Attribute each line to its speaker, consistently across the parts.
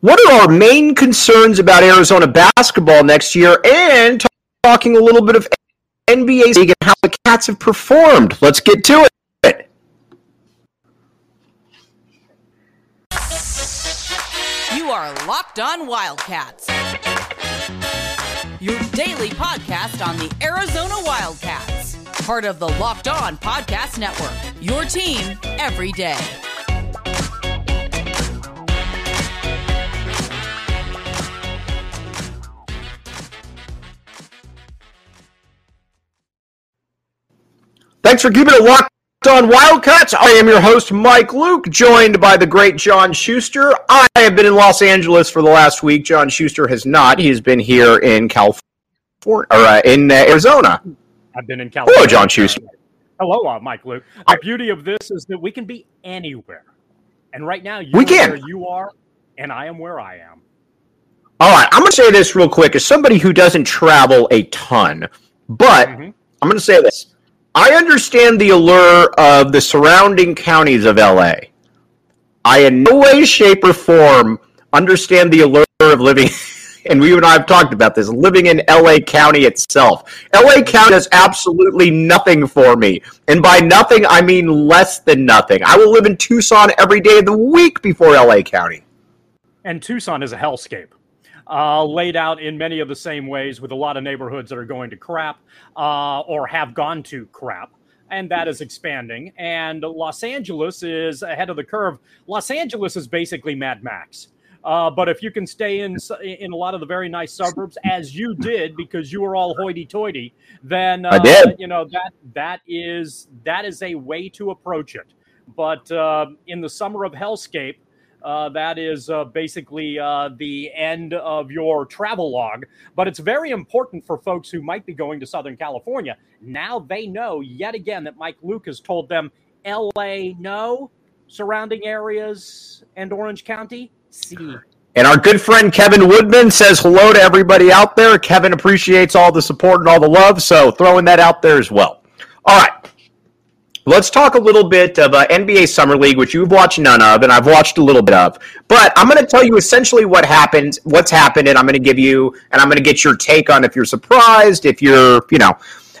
Speaker 1: what are our main concerns about Arizona basketball next year, and talking a little bit of NBA League and how the Cats have performed. Let's get to it.
Speaker 2: You are Locked On Wildcats, your daily podcast on the Arizona Wildcats, part of the Locked On Podcast Network. Your team every day.
Speaker 1: Thanks for keeping it locked on Wildcats. I am your host, Mike Luke, joined by the great John Schuster. I have been in Los Angeles for the last week. John Schuster has not. He has been here in California, or uh, in uh, Arizona.
Speaker 3: I've been in California.
Speaker 1: Hello, John Schuster.
Speaker 3: Hello, uh, Mike Luke. The beauty of this is that we can be anywhere. And right now, you
Speaker 1: We
Speaker 3: are
Speaker 1: can.
Speaker 3: where you are, and I am where I am.
Speaker 1: All right, I'm going to say this real quick as somebody who doesn't travel a ton, but
Speaker 3: Mhm.
Speaker 1: I'm going to say this. I understand the allure of the surrounding counties of LA. I in no way, shape, or form understand the allure of living, and we and I have talked about this, living in LA County itself. LA County does absolutely nothing for me. And by nothing, I mean less than nothing. I will live in Tucson every day of the week before LA County.
Speaker 3: And Tucson is a hellscape. Uh, laid out in many of the same ways with a lot of neighborhoods that are going to crap uh, or have gone to crap. And that is expanding. And Los Angeles is ahead of the curve. Los Angeles is basically Mad Max. Uh, but if you can stay in in a lot of the very nice suburbs, as you did because you were all hoity-toity, then uh,
Speaker 1: I did.
Speaker 3: you know that that is that is a way to approach it. But uh, in the summer of hellscape, uh, that is uh, basically uh, the end of your travel log. But it's very important for folks who might be going to Southern California. Now they know yet again that Mike Luke has told them LA no, surrounding areas and Orange County C.
Speaker 1: And our good friend Kevin Woodman says hello to everybody out there. Kevin appreciates all the support and all the love, so throwing that out there as well. All right. Let's talk a little bit of uh, NBA Summer League, which you've watched none of, and I've watched a little bit of. But I'm going to tell you essentially what happened, what's happened, and I'm going to give you, and I'm going to get your take on if you're surprised, if you're, you know,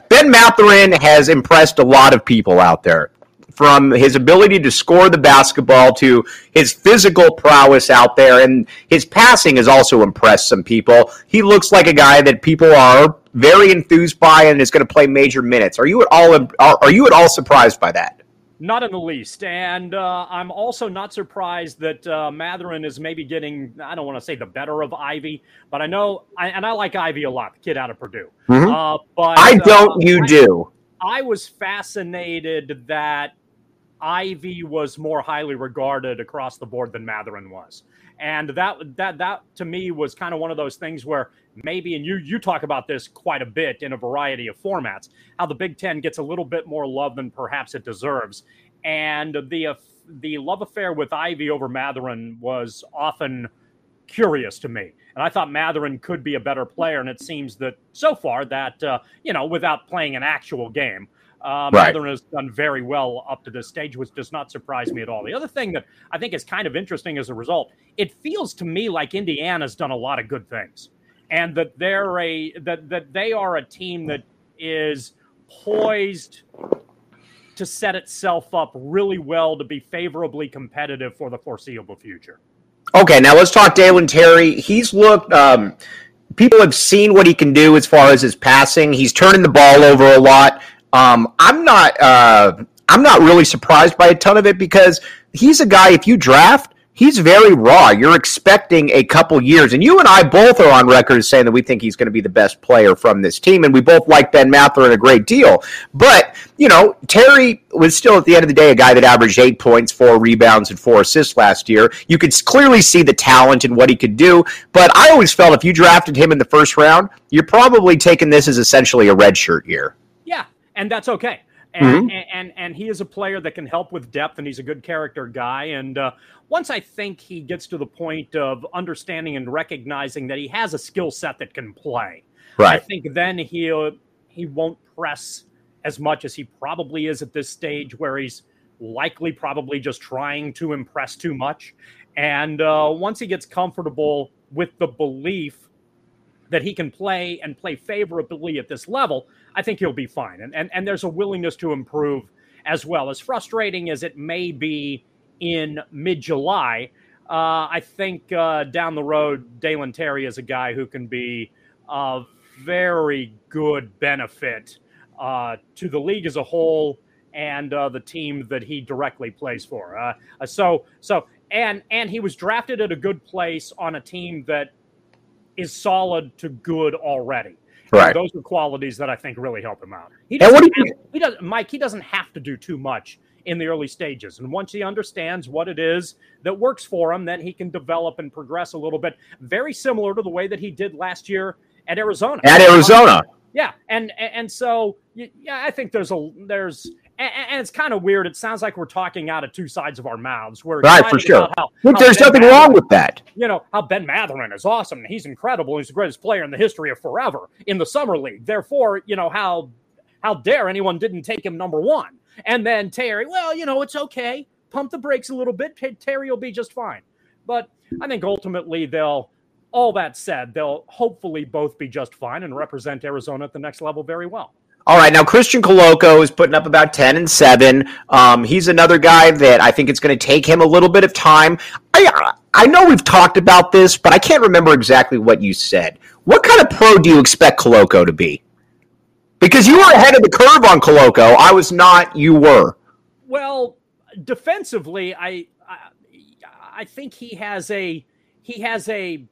Speaker 1: Ben Mathurin has impressed a lot of people out there from his ability to score the basketball to his physical prowess out there and his passing has also impressed some people. He looks like a guy that people are very enthused by and is going to play major minutes. Are you at all are, are you at all surprised by that?
Speaker 3: Not in the least. And uh, I'm also not surprised that uh, Mathurin is maybe getting, I don't want to say the better of Ivey, but I know, I, and I like Ivey a lot, the kid out of Purdue.
Speaker 1: Mhm.
Speaker 3: Uh, but
Speaker 1: I
Speaker 3: uh,
Speaker 1: don't you
Speaker 3: I-
Speaker 1: do.
Speaker 3: I was fascinated that Ivey was more highly regarded across the board than Mathurin was. And that that that to me was kind of one of those things where maybe and you you talk about this quite a bit in a variety of formats how the Big 10 gets a little bit more love than perhaps it deserves. And the uh, the love affair with Ivey over Mathurin was often curious to me. And I thought Mathurin could be a better player. And it seems that so far that, uh, you know, without playing an actual game, uh,
Speaker 1: Right.
Speaker 3: Has done very well up to this stage, which does not surprise me at all. The other thing that I think is kind of interesting as a result, it feels to me like Indiana's done a lot of good things. And that they're a that that they are a team that is poised to set itself up really well to be favorably competitive for the foreseeable future.
Speaker 1: Okay, now let's talk Dalen Terry. He's looked. Um, people have seen what he can do as far as his passing. He's turning the ball over a lot. Um, I'm not. Uh, I'm not really surprised by a ton of it because he's a guy. If you draft, he's very raw. You're expecting a couple years, and you and I both are on record as saying that we think he's going to be the best player from this team, and we both like Ben Mather Mathurin a great deal. But you know, Terry was still at the end of the day a guy that averaged eight points, four rebounds, and four assists last year. You could clearly see the talent and what he could do. But I always felt if you drafted him in the first round, you're probably taking this as essentially a redshirt year.
Speaker 3: And that's okay. And,
Speaker 1: Mhm.
Speaker 3: and and he is a player that can help with depth, and he's a good character guy. And uh, once I think he gets to the point of understanding and recognizing that he has a skill set that can play, I think then he'll he won't press as much as he probably is at this stage, where he's likely probably just trying to impress too much. And uh, once he gets comfortable with the belief that he can play and play favorably at this level, I think he'll be fine. And, and, and there's a willingness to improve as well. As frustrating as it may be in mid July, uh, I think uh, down the road, Dalen Terry is a guy who can be a very good benefit uh, to the league as a whole and uh, the team that he directly plays for. Uh, so, so, and and he was drafted at a good place on a team that is solid to good already.
Speaker 1: Right.
Speaker 3: And those are qualities that I think really help him out. He doesn't,
Speaker 1: what do
Speaker 3: have, he does, Mike. He doesn't have to do too much in the early stages, and once he understands what it is that works for him, then he can develop and progress a little bit. Very similar to the way that he did last year at Arizona.
Speaker 1: at Arizona?
Speaker 3: Yeah, and and and so yeah, I think there's a there's and, and it's kind of weird. It sounds like we're talking out of two sides of our mouths. We're
Speaker 1: Right, for sure.
Speaker 3: How,
Speaker 1: Look,
Speaker 3: how
Speaker 1: there's
Speaker 3: Ben
Speaker 1: nothing
Speaker 3: Mathurin-
Speaker 1: wrong with that.
Speaker 3: you know how Ben Mathurin is awesome. and He's incredible. He's the greatest player in the history of forever in the summer league. Therefore, you know how how dare anyone didn't take him number one? And then Terry, well, you know it's okay. Pump the brakes a little bit. Terry will be just fine. But I think ultimately they'll. All that said, they'll hopefully both be just fine and represent Arizona at the next level very well.
Speaker 1: All right, now Christian Koloko is putting up about 10 and 7. Um, he's another guy that I think it's going to take him a little bit of time. I, I know we've talked about this, but I can't remember exactly what you said. What kind of pro do you expect Koloko to be? Because you were ahead of the curve on Koloko. I was not, you were.
Speaker 3: Well, defensively, I, I I think he has a he has a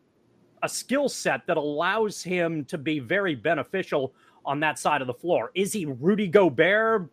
Speaker 3: a skill set that allows him to be very beneficial on that side of the floor. Is he Rudy Gobert?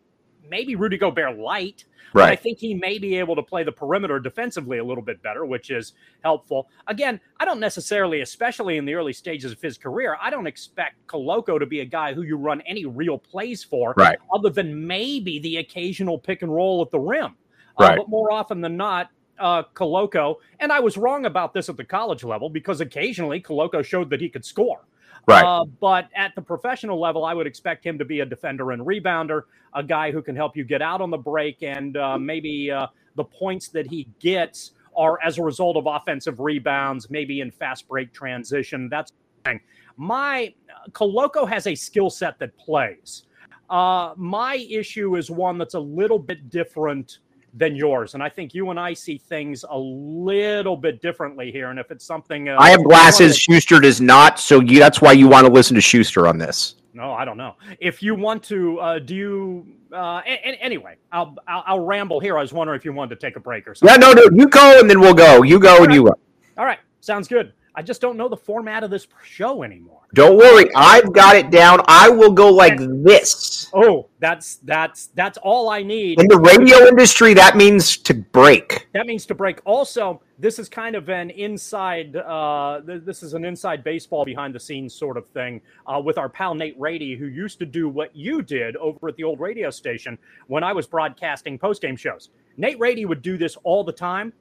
Speaker 3: Maybe Rudy Gobert light. But I think he may be able to play the perimeter defensively a little bit better, which is helpful. Again, I don't necessarily, especially in the early stages of his career, I don't expect Koloko to be a guy who you run any real plays for
Speaker 1: Right.
Speaker 3: other than maybe the occasional pick and roll at the rim. Uh, but more often than not, uh, Koloko, and I was wrong about this at the college level because occasionally Koloko showed that he could score.
Speaker 1: Right.
Speaker 3: Uh, but at the professional level, I would expect him to be a defender and rebounder, a guy who can help you get out on the break, and uh, maybe uh, the points that he gets are as a result of offensive rebounds, maybe in fast break transition. That's thing. My Koloko has a skill set that plays. Uh, my issue is one that's a little bit different than yours, and I think you and I see things a little bit differently here. And if it's something uh,
Speaker 1: I have glasses. Schuster does not. So you, that's why you want to listen to Schuster on this.
Speaker 3: No, I don't know. If you want to, uh, do you? Uh, anyway, I'll, I'll I'll ramble here. I was wondering if you wanted to take a break or something.
Speaker 1: Yeah, no, no. You go and then we'll go. You go and you go.
Speaker 3: All right, sounds good. I just don't know the format of this show anymore.
Speaker 1: Don't worry. I've got it down. I will go like this.
Speaker 3: Oh, that's that's that's all I need.
Speaker 1: In the radio industry, that means to break.
Speaker 3: That means to break. Also, this is kind of an inside. Uh, this is an inside baseball behind the scenes sort of thing uh, with our pal Nate Rady, who used to do what you did over at the old radio station when I was broadcasting post game shows. Nate Rady would do this all the time,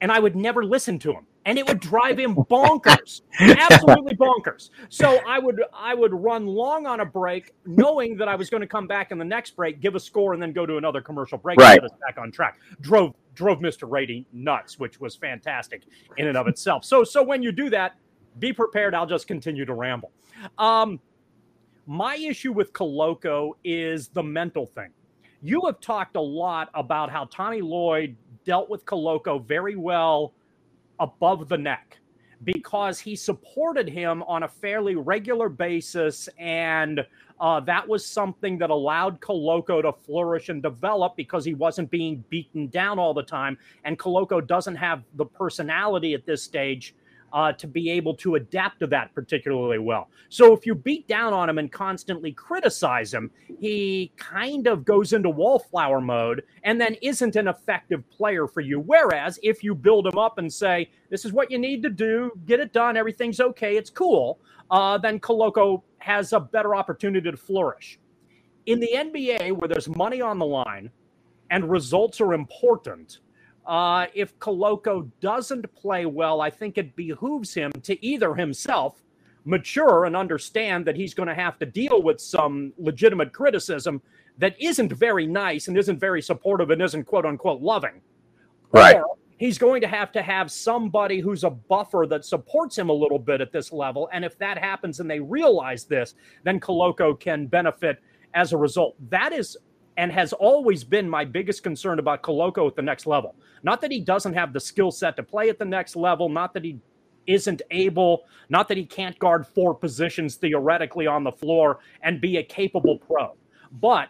Speaker 3: and I would never listen to him, and it would drive him bonkers, absolutely bonkers. So I would I would run long on a break, knowing that I was going to come back in the next break, give a score, and then go to another commercial break
Speaker 1: Right.
Speaker 3: get us back on track. Drove drove Mr. Rady nuts, which was fantastic in and of itself. So so when you do that, be prepared. I'll just continue to ramble. Um, my issue with Koloko is the mental thing. You have talked a lot about how Tommy Lloyd dealt with Koloko very well above the neck because he supported him on a fairly regular basis and uh, that was something that allowed Koloko to flourish and develop because he wasn't being beaten down all the time. And Koloko doesn't have the personality at this stage uh, to be able to adapt to that particularly well. So if you beat down on him and constantly criticize him, he kind of goes into wallflower mode and then isn't an effective player for you. Whereas if you build him up and say, this is what you need to do, get it done, everything's okay, it's cool, uh, then Koloko has a better opportunity to flourish. In the NBA, where there's money on the line and results are important, uh, if Koloko doesn't play well, I think it behooves him to either himself mature and understand that he's going to have to deal with some legitimate criticism that isn't very nice and isn't very supportive and isn't quote unquote loving.
Speaker 1: Right.
Speaker 3: Or he's going to have to have somebody who's a buffer that supports him a little bit at this level. And if that happens and they realize this, then Koloko can benefit as a result. That is and has always been my biggest concern about Koloko at the next level. Not that he doesn't have the skill set to play at the next level, not that he isn't able, not that he can't guard four positions theoretically on the floor and be a capable pro. But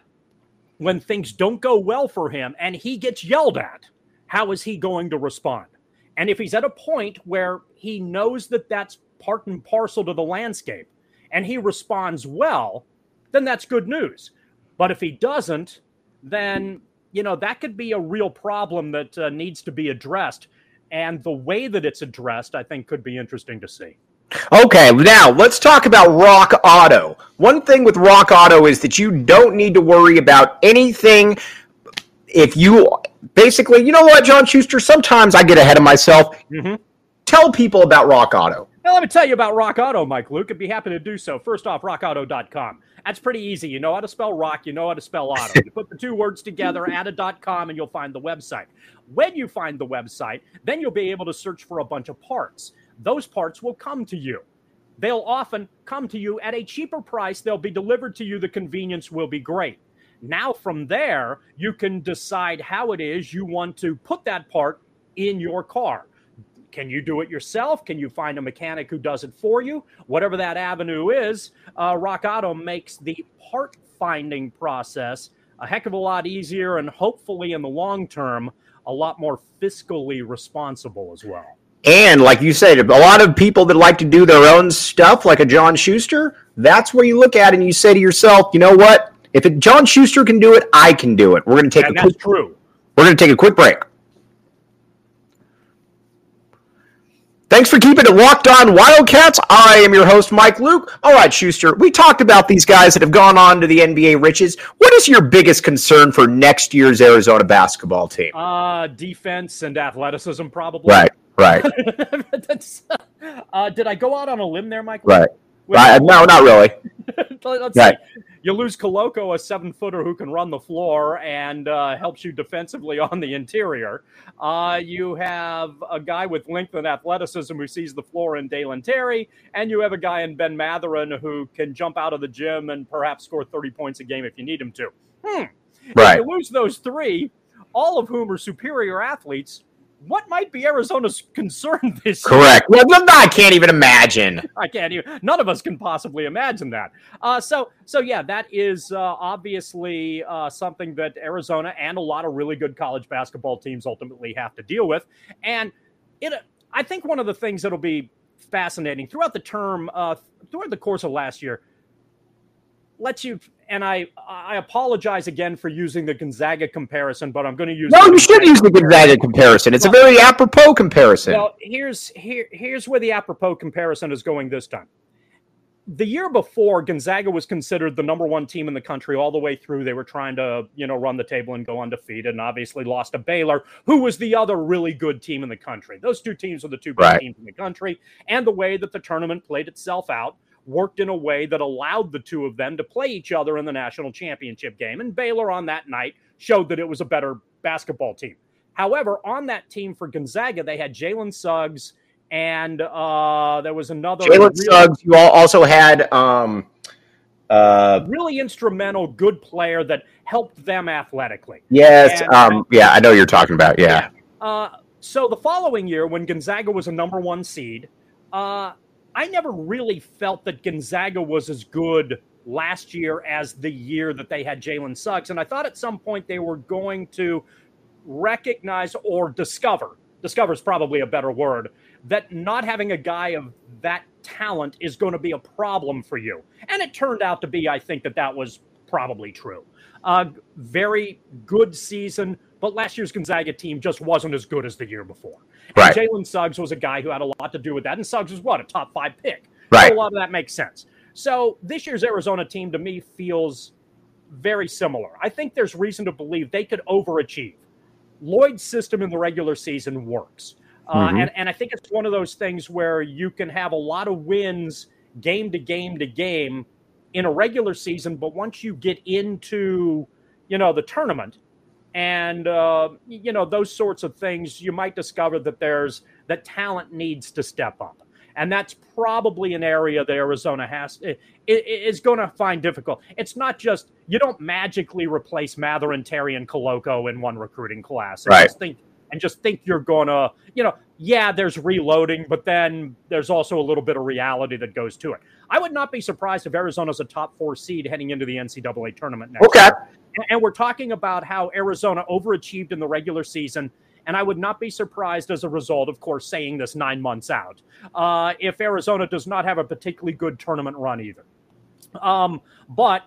Speaker 3: when things don't go well for him and he gets yelled at, how is he going to respond? And if he's at a point where he knows that that's part and parcel to the landscape and he responds well, then that's good news. But if he doesn't, then you know that could be a real problem that uh, needs to be addressed. And the way that it's addressed, I think, could be interesting to see.
Speaker 1: Okay, now let's talk about Rock Auto. One thing with Rock Auto is that you don't need to worry about anything if you basically, you know what, John Schuster, sometimes I get ahead of myself. Mm-hmm. Tell people about Rock Auto.
Speaker 3: Now, let me tell you about Rock Auto, Mike Luke. I'd be happy to do so. First off, rockauto.com. That's pretty easy. You know how to spell rock, you know how to spell auto. You put the two words together, add a .com, and you'll find the website. When you find the website, then you'll be able to search for a bunch of parts. Those parts will come to you. They'll often come to you at a cheaper price. They'll be delivered to you. The convenience will be great. Now, from there, you can decide how it is you want to put that part in your car. Can you do it yourself? Can you find a mechanic who does it for you? Whatever that avenue is, uh, Rock Auto makes the part finding process a heck of a lot easier and hopefully in the long term, a lot more fiscally responsible as well.
Speaker 1: And like you said, a lot of people that like to do their own stuff, like a John Schuster, that's where you look at and you say to yourself, you know what? If it, John Schuster can do it, I can do it. We're going to take
Speaker 3: and
Speaker 1: a
Speaker 3: quick,
Speaker 1: true. We're going to take a quick break. Thanks for keeping it locked on Wildcats. I am your host, Mike Luke. All right, Schuster, we talked about these guys that have gone on to the NBA riches. What is your biggest concern for next year's Arizona basketball team?
Speaker 3: Uh, defense and athleticism, probably.
Speaker 1: Right, right.
Speaker 3: uh, did I go out on a limb there, Mike?
Speaker 1: Right. right. No, not really.
Speaker 3: Let's right. see you lose Koloko, a seven footer who can run the floor and uh, helps you defensively on the interior. Uh, you have a guy with length and athleticism who sees the floor in Dalen Terry, and you have a guy in Ben Mathurin who can jump out of the gym and perhaps score 30 points a game if you need him to. Hmm.
Speaker 1: Right.
Speaker 3: If you lose those three, all of whom are superior athletes, what might be Arizona's concern this
Speaker 1: Correct. Year? Well, I can't even imagine.
Speaker 3: I can't even. None of us can possibly imagine that. Uh, so, so yeah, that is uh, obviously uh, something that Arizona and a lot of really good college basketball teams ultimately have to deal with. And it, I think one of the things that'll be fascinating throughout the term, uh, throughout the course of last year, lets you and I I apologize again for using the Gonzaga comparison, but I'm going to use.
Speaker 1: No, you should use the Gonzaga comparison. It's well, a very apropos comparison.
Speaker 3: Well, here's here here's where the apropos comparison is going this time. The year before, Gonzaga was considered the number one team in the country all the way through. They were trying to, you know, run the table and go undefeated, and obviously lost to Baylor, who was the other really good team in the country. Those two teams are the two best right. teams in the country, and the way that the tournament played itself out worked in a way that allowed the two of them to play each other in the national championship game. And Baylor on that night showed that it was a better basketball team. However, on that team for Gonzaga, they had Jalen Suggs and uh, there was another.
Speaker 1: Jalen Suggs. You also had um, uh,
Speaker 3: really instrumental, good player that helped them athletically.
Speaker 1: Yes. And, um, yeah, I know you're talking about. Yeah.
Speaker 3: yeah. Uh, so the following year, when Gonzaga was a number one seed, uh, I never really felt that Gonzaga was as good last year as the year that they had Jalen Suggs. And I thought at some point they were going to recognize or discover, discover is probably a better word, that not having a guy of that talent is going to be a problem for you. And it turned out to be, I think that that was probably true. Uh, very good season, but last year's Gonzaga team just wasn't as good as the year before.
Speaker 1: Right.
Speaker 3: Jalen Suggs was a guy who had a lot to do with that. And Suggs was what? A top five pick.
Speaker 1: Right.
Speaker 3: So a lot of that makes sense. So this year's Arizona team to me feels very similar. I think there's reason to believe they could overachieve. Lloyd's system in the regular season works. Uh, mm-hmm. and, and I think it's one of those things where you can have a lot of wins game to game to game in a regular season, but once you get into you know, the tournament and uh, you know those sorts of things, you might discover that there's that talent needs to step up and that's probably an area that Arizona has is going to find difficult. It's not just you don't magically replace Mather and Terry and Koloko in one recruiting class.
Speaker 1: And right.
Speaker 3: Just think and just think you're to, you know, yeah, there's reloading, but then there's also a little bit of reality that goes to it. I would not be surprised if Arizona's a top four seed heading into the NCAA tournament next
Speaker 1: okay.
Speaker 3: year. And we're talking about how Arizona overachieved in the regular season and I would not be surprised as a result, of course, saying this nine months out, uh, if Arizona does not have a particularly good tournament run either. Um, but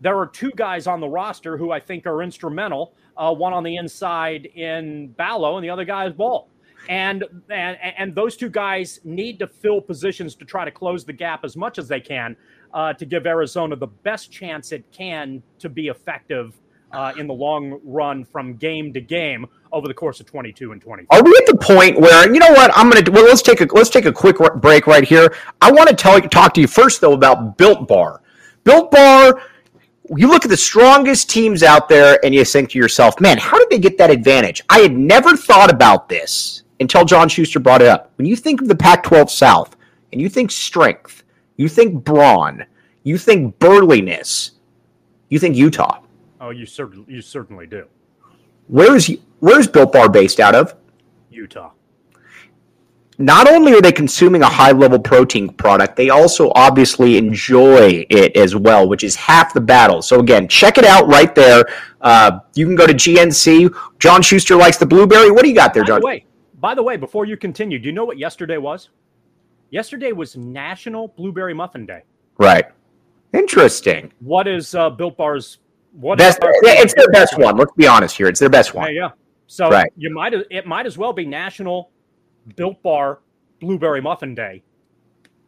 Speaker 3: there are two guys on the roster who I think are instrumental. Uh, one on the inside in Ballo, and the other guy is Ball. And, and and those two guys need to fill positions to try to close the gap as much as they can uh, to give Arizona the best chance it can to be effective uh, in the long run from game to game over the course of 22 and 23.
Speaker 1: Are we at the point where you know what I'm going to well let's take a let's take a quick break right here. I want to tell talk to you first though about Built Bar. Built Bar you look at the strongest teams out there and you think to yourself, "Man, how did they get that advantage?" I had never thought about this until John Schuster brought it up. When you think of the Pac-12 South and you think strength, you think brawn, you think burliness, you think Utah.
Speaker 3: Oh, you certainly you certainly do.
Speaker 1: Where is where is Built Bar based out of?
Speaker 3: Utah.
Speaker 1: Not only are they consuming a high level protein product, they also obviously enjoy it as well, which is half the battle. So again, check it out right there. Uh, you can go to GNC. John Schuster likes the blueberry. What do you got there,
Speaker 3: by
Speaker 1: John?
Speaker 3: The way, by the way, before you continue, do you know what yesterday was? Yesterday was National Blueberry Muffin Day.
Speaker 1: Right. Interesting.
Speaker 3: What is uh, Built Bar's
Speaker 1: what best, it's their best one. Let's be honest here. It's their best one.
Speaker 3: Yeah, yeah. So right. you might it might as well be National Built Bar Blueberry Muffin Day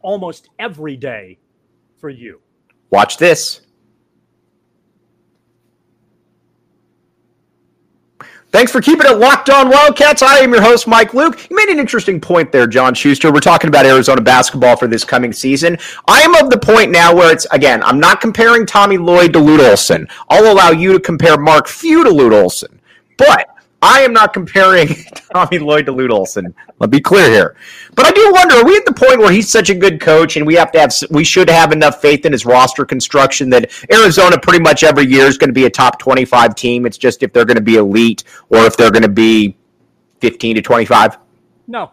Speaker 3: almost every day for you.
Speaker 1: Watch this. Thanks for keeping it locked on Wildcats. I am your host, Mike Luke. You made an interesting point there, John Schuster. We're talking about Arizona basketball for this coming season. I am of the point now where it's, again, I'm not comparing Tommy Lloyd to Lute Olson. I'll allow you to compare Mark Few to Lute Olson. But I am not comparing Tommy Lloyd to Lute Olson. Let's be clear here. But I do wonder: Are we at the point where he's such a good coach, and we have to have, we should have enough faith in his roster construction that Arizona pretty much every year is going to be a top twenty-five team. It's just if they're going to be elite or if they're going to be fifteen to twenty-five.
Speaker 3: No.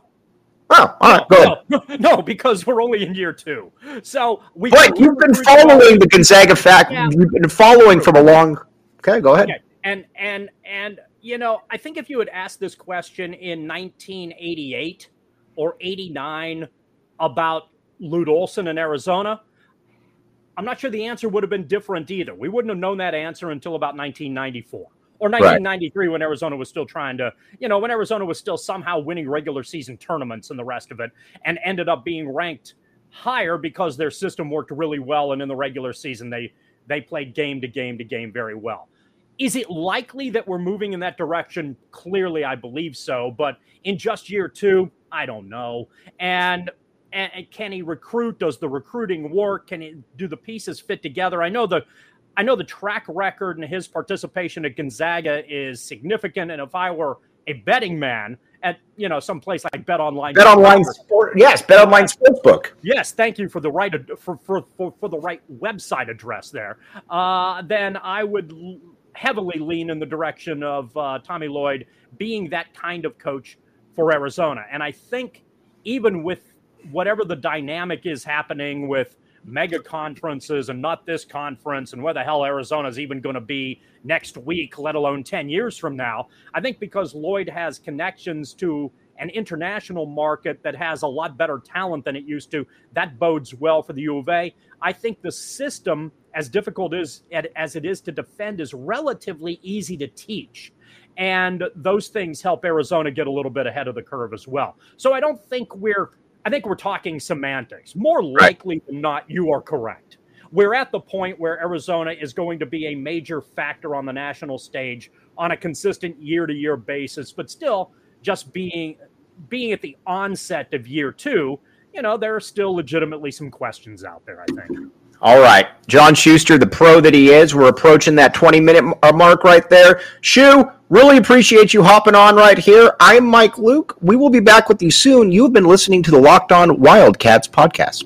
Speaker 1: Oh, all right, go
Speaker 3: no, ahead. No, because we're only in year two. So we.
Speaker 1: But you've been following the Gonzaga fact. Yeah. You've been following from a long. Okay, go ahead. Okay.
Speaker 3: And and and you know, I think if you had asked this question in 1988 or 89 about Lute Olson in Arizona, I'm not sure the answer would have been different either. We wouldn't have known that answer until about 1994 or 1993 right. when Arizona was still trying to, you know, when Arizona was still somehow winning regular season tournaments and the rest of it and ended up being ranked higher because their system worked really well and in the regular season they they played game to game to game very well. Is it likely that we're moving in that direction? Clearly, I believe so. But in just year two, I don't know. And, and, can he recruit? Does the recruiting work? Can he do the pieces fit together? I know the I know the track record and his participation at Gonzaga is significant. And if I were a betting man at you know some place like Bet Online,
Speaker 1: Bet Online Sport, yes, Bet Online Sportsbook.
Speaker 3: Yes, thank you for the right for for for, for the right website address there. Uh, then I would heavily lean in the direction of uh, Tommy Lloyd being that kind of coach for Arizona. And I think even with whatever the dynamic is happening with mega conferences and not this conference and where the hell Arizona is even going to be next week, let alone 10 years from now, I think because Lloyd has connections to an international market that has a lot better talent than it used to, that bodes well for the U of A. I think the system as difficult as, as it is to defend, is relatively easy to teach. And those things help Arizona get a little bit ahead of the curve as well. So I don't think we're, I think we're talking semantics. More likely than not, you are correct. We're at the point where Arizona is going to be a major factor on the national stage on a consistent year to year basis, but still just being being at the onset of year two, you know, there are still legitimately some questions out there, I think.
Speaker 1: All right. John Schuster, the pro that he is, we're approaching that 20 minute uh, mark right there. Shu, really appreciate you hopping on right here. I'm Mike Luke. We will be back with you soon. You've been listening to the Locked On Wildcats podcast.